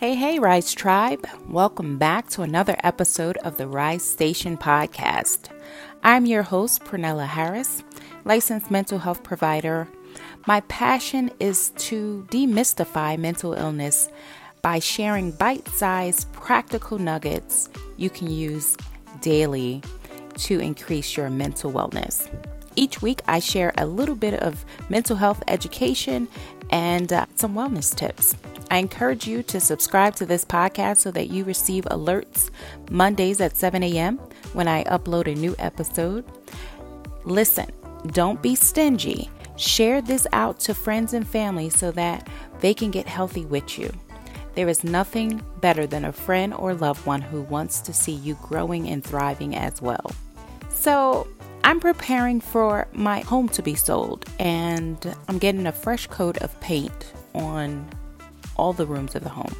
Hey, hey, Rise Tribe. Welcome back to another episode of the Rise Station podcast. I'm your host, Pernella Harris, licensed mental health provider. My passion is to demystify mental illness by sharing bite sized practical nuggets you can use daily to increase your mental wellness. Each week, I share a little bit of mental health education and uh, some wellness tips. I encourage you to subscribe to this podcast so that you receive alerts Mondays at 7 a.m. when I upload a new episode. Listen, don't be stingy. Share this out to friends and family so that they can get healthy with you. There is nothing better than a friend or loved one who wants to see you growing and thriving as well. So, I'm preparing for my home to be sold and I'm getting a fresh coat of paint on all the rooms of the home.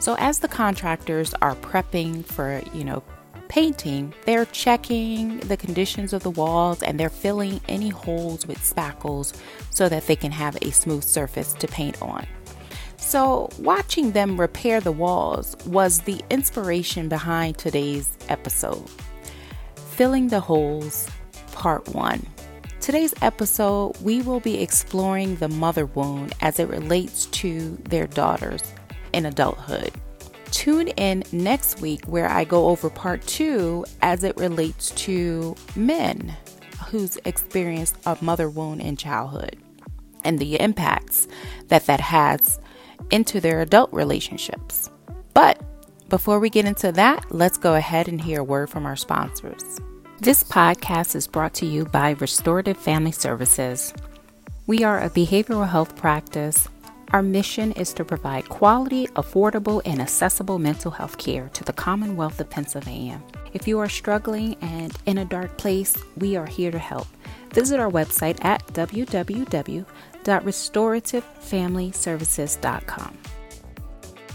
So as the contractors are prepping for, you know, painting, they're checking the conditions of the walls and they're filling any holes with spackles so that they can have a smooth surface to paint on. So, watching them repair the walls was the inspiration behind today's episode. Filling the Holes, Part 1. Today's episode, we will be exploring the mother wound as it relates to their daughters in adulthood. Tune in next week where I go over part two as it relates to men who's experienced a mother wound in childhood and the impacts that that has into their adult relationships. But before we get into that, let's go ahead and hear a word from our sponsors. This podcast is brought to you by Restorative Family Services. We are a behavioral health practice. Our mission is to provide quality, affordable, and accessible mental health care to the Commonwealth of Pennsylvania. If you are struggling and in a dark place, we are here to help. Visit our website at www.restorativefamilyservices.com.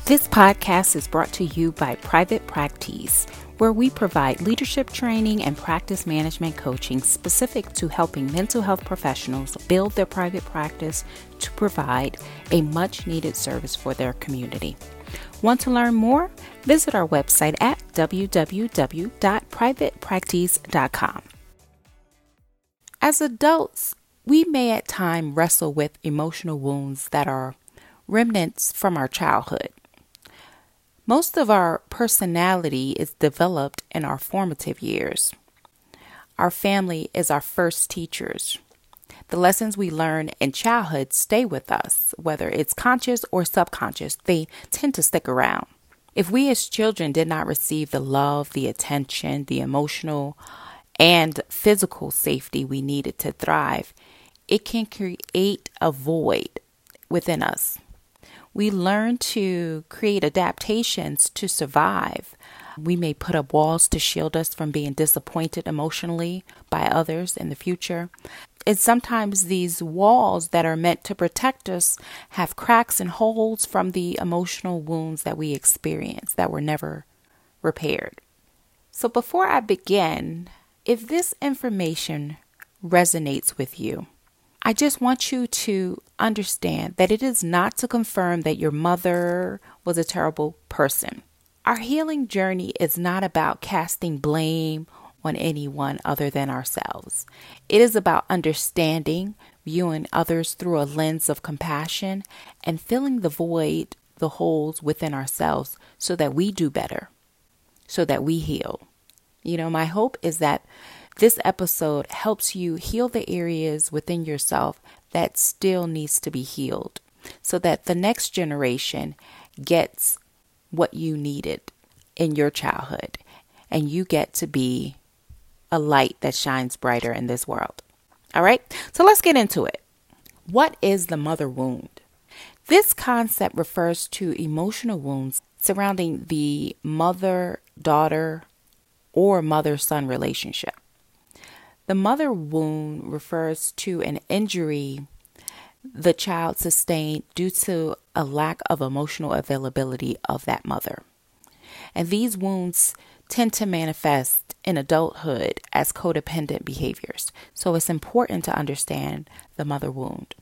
This podcast is brought to you by Private Practice where we provide leadership training and practice management coaching specific to helping mental health professionals build their private practice to provide a much needed service for their community. Want to learn more? Visit our website at www.privatepractice.com. As adults, we may at times wrestle with emotional wounds that are remnants from our childhood. Most of our personality is developed in our formative years. Our family is our first teachers. The lessons we learn in childhood stay with us, whether it's conscious or subconscious, they tend to stick around. If we as children did not receive the love, the attention, the emotional, and physical safety we needed to thrive, it can create a void within us. We learn to create adaptations to survive. We may put up walls to shield us from being disappointed emotionally by others in the future. And sometimes these walls that are meant to protect us have cracks and holes from the emotional wounds that we experience that were never repaired. So, before I begin, if this information resonates with you, I just want you to understand that it is not to confirm that your mother was a terrible person. Our healing journey is not about casting blame on anyone other than ourselves. It is about understanding, viewing others through a lens of compassion, and filling the void, the holes within ourselves so that we do better, so that we heal. You know, my hope is that this episode helps you heal the areas within yourself that still needs to be healed so that the next generation gets what you needed in your childhood and you get to be a light that shines brighter in this world. All right, so let's get into it. What is the mother wound? This concept refers to emotional wounds surrounding the mother daughter or mother son relationship. The mother wound refers to an injury the child sustained due to a lack of emotional availability of that mother. And these wounds tend to manifest in adulthood as codependent behaviors. So it's important to understand the mother wound.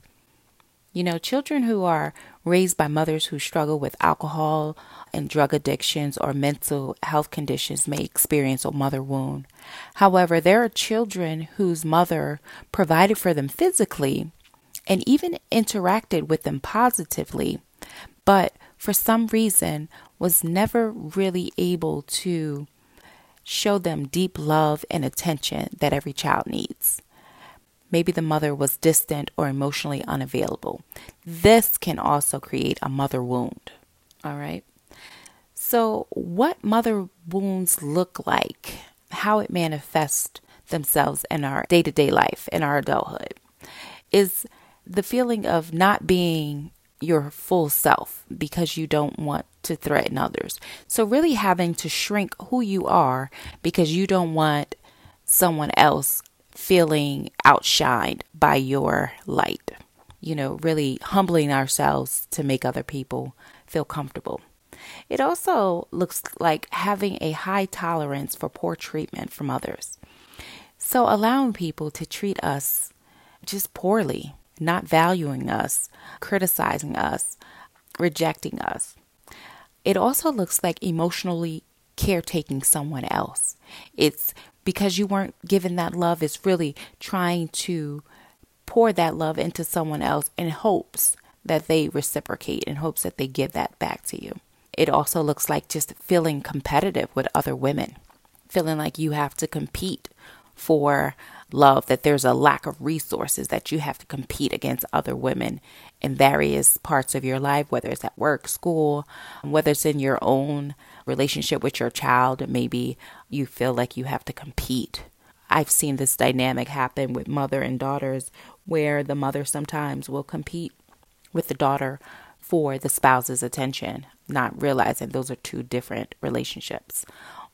You know, children who are raised by mothers who struggle with alcohol and drug addictions or mental health conditions may experience a mother wound. However, there are children whose mother provided for them physically and even interacted with them positively, but for some reason was never really able to show them deep love and attention that every child needs. Maybe the mother was distant or emotionally unavailable. This can also create a mother wound. All right. So, what mother wounds look like, how it manifests themselves in our day to day life, in our adulthood, is the feeling of not being your full self because you don't want to threaten others. So, really having to shrink who you are because you don't want someone else feeling outshined by your light. You know, really humbling ourselves to make other people feel comfortable. It also looks like having a high tolerance for poor treatment from others. So, allowing people to treat us just poorly, not valuing us, criticizing us, rejecting us. It also looks like emotionally caretaking someone else. It's because you weren't given that love, is really trying to pour that love into someone else in hopes that they reciprocate, in hopes that they give that back to you. It also looks like just feeling competitive with other women, feeling like you have to compete for love, that there's a lack of resources, that you have to compete against other women in various parts of your life, whether it's at work, school, whether it's in your own relationship with your child, maybe you feel like you have to compete. I've seen this dynamic happen with mother and daughters where the mother sometimes will compete with the daughter for the spouse's attention, not realizing those are two different relationships,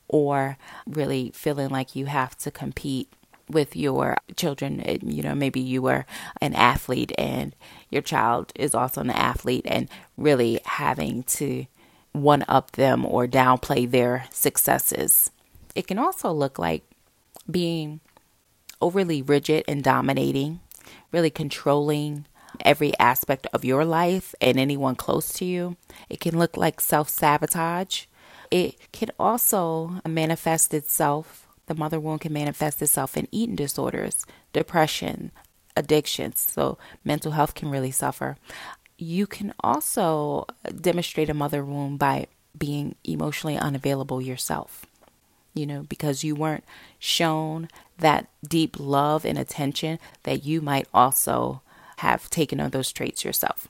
or really feeling like you have to compete with your children. You know, maybe you were an athlete and your child is also an athlete, and really having to one up them or downplay their successes. It can also look like being overly rigid and dominating, really controlling every aspect of your life and anyone close to you. It can look like self sabotage. It can also manifest itself, the mother wound can manifest itself in eating disorders, depression, addictions. So mental health can really suffer. You can also demonstrate a mother wound by being emotionally unavailable yourself. You know, because you weren't shown that deep love and attention that you might also have taken on those traits yourself.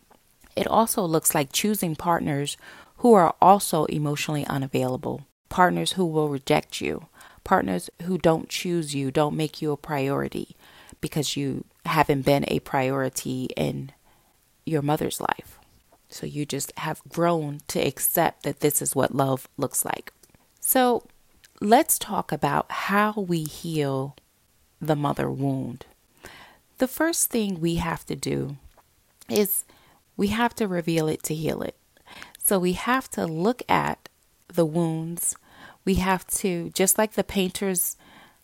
It also looks like choosing partners who are also emotionally unavailable, partners who will reject you, partners who don't choose you, don't make you a priority because you haven't been a priority in your mother's life. So you just have grown to accept that this is what love looks like. So let's talk about how we heal the mother wound the first thing we have to do is we have to reveal it to heal it. So we have to look at the wounds. We have to, just like the painters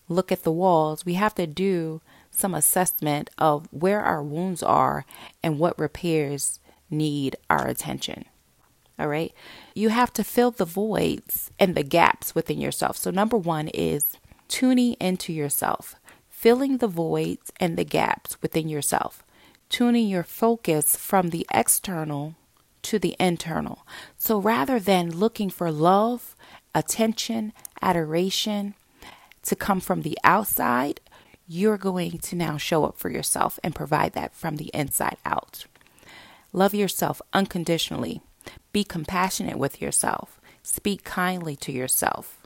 look at the walls, we have to do some assessment of where our wounds are and what repairs need our attention. All right. You have to fill the voids and the gaps within yourself. So, number one is tuning into yourself filling the voids and the gaps within yourself, tuning your focus from the external to the internal. So rather than looking for love, attention, adoration to come from the outside, you're going to now show up for yourself and provide that from the inside out. Love yourself unconditionally. Be compassionate with yourself. Speak kindly to yourself.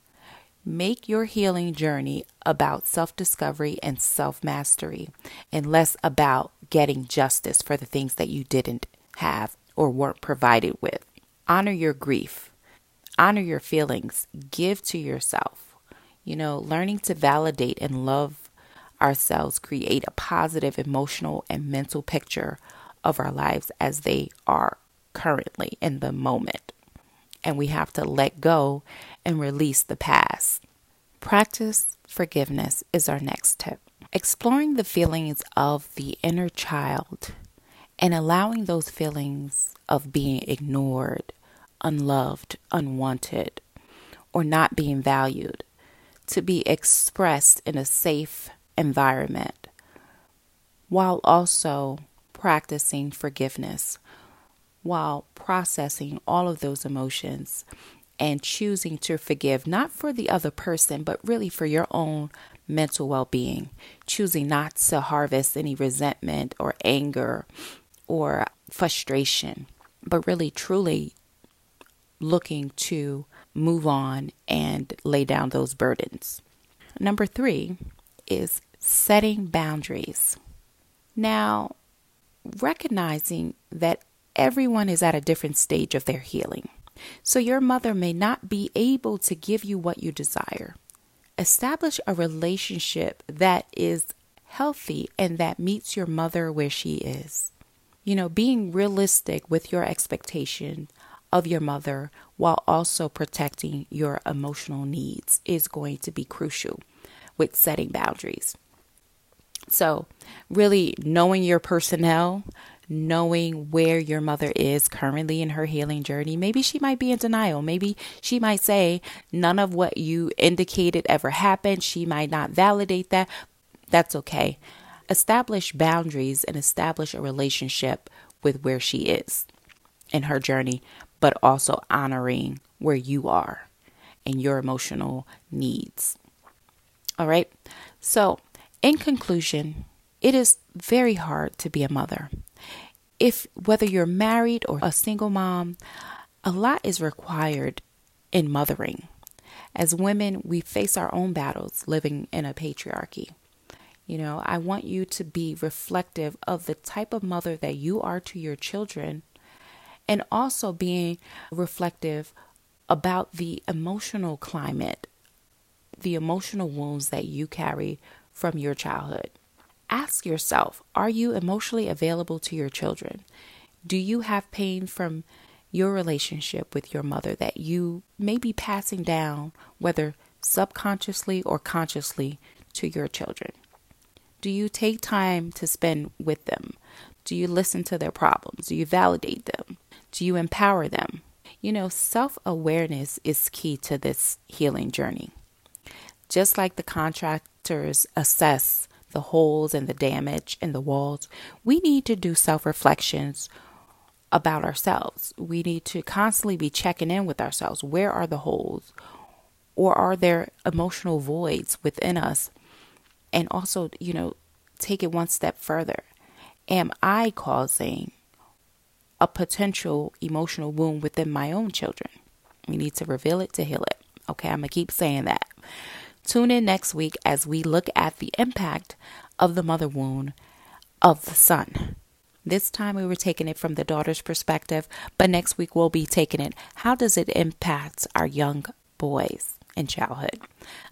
Make your healing journey about self discovery and self mastery and less about getting justice for the things that you didn't have or weren't provided with. Honor your grief, honor your feelings, give to yourself. You know, learning to validate and love ourselves create a positive emotional and mental picture of our lives as they are currently in the moment and we have to let go and release the past. Practice forgiveness is our next tip. Exploring the feelings of the inner child and allowing those feelings of being ignored, unloved, unwanted, or not being valued to be expressed in a safe environment while also practicing forgiveness, while processing all of those emotions and choosing to forgive, not for the other person, but really for your own mental well being, choosing not to harvest any resentment or anger or frustration, but really truly looking to move on and lay down those burdens. Number three is setting boundaries. Now, recognizing that everyone is at a different stage of their healing. So, your mother may not be able to give you what you desire. Establish a relationship that is healthy and that meets your mother where she is. You know, being realistic with your expectation of your mother while also protecting your emotional needs is going to be crucial with setting boundaries. So, really knowing your personnel, knowing where your mother is currently in her healing journey. Maybe she might be in denial. Maybe she might say none of what you indicated ever happened. She might not validate that. That's okay. Establish boundaries and establish a relationship with where she is in her journey, but also honoring where you are and your emotional needs. All right. So, in conclusion, it is very hard to be a mother. If whether you're married or a single mom, a lot is required in mothering. As women, we face our own battles living in a patriarchy. You know, I want you to be reflective of the type of mother that you are to your children and also being reflective about the emotional climate, the emotional wounds that you carry from your childhood. Ask yourself Are you emotionally available to your children? Do you have pain from your relationship with your mother that you may be passing down, whether subconsciously or consciously, to your children? Do you take time to spend with them? Do you listen to their problems? Do you validate them? Do you empower them? You know, self awareness is key to this healing journey. Just like the contractors assess the holes and the damage in the walls, we need to do self reflections about ourselves. We need to constantly be checking in with ourselves. Where are the holes? Or are there emotional voids within us? And also, you know, take it one step further. Am I causing a potential emotional wound within my own children? We need to reveal it to heal it. Okay, I'm going to keep saying that. Tune in next week as we look at the impact of the mother wound of the son. This time we were taking it from the daughter's perspective, but next week we'll be taking it how does it impact our young boys in childhood?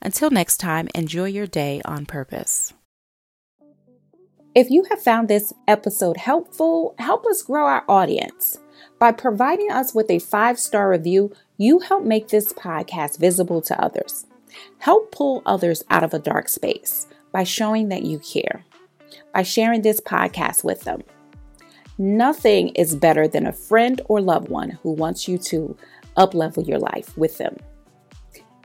Until next time, enjoy your day on purpose. If you have found this episode helpful, help us grow our audience. By providing us with a five star review, you help make this podcast visible to others. Help pull others out of a dark space by showing that you care, by sharing this podcast with them. Nothing is better than a friend or loved one who wants you to uplevel your life with them.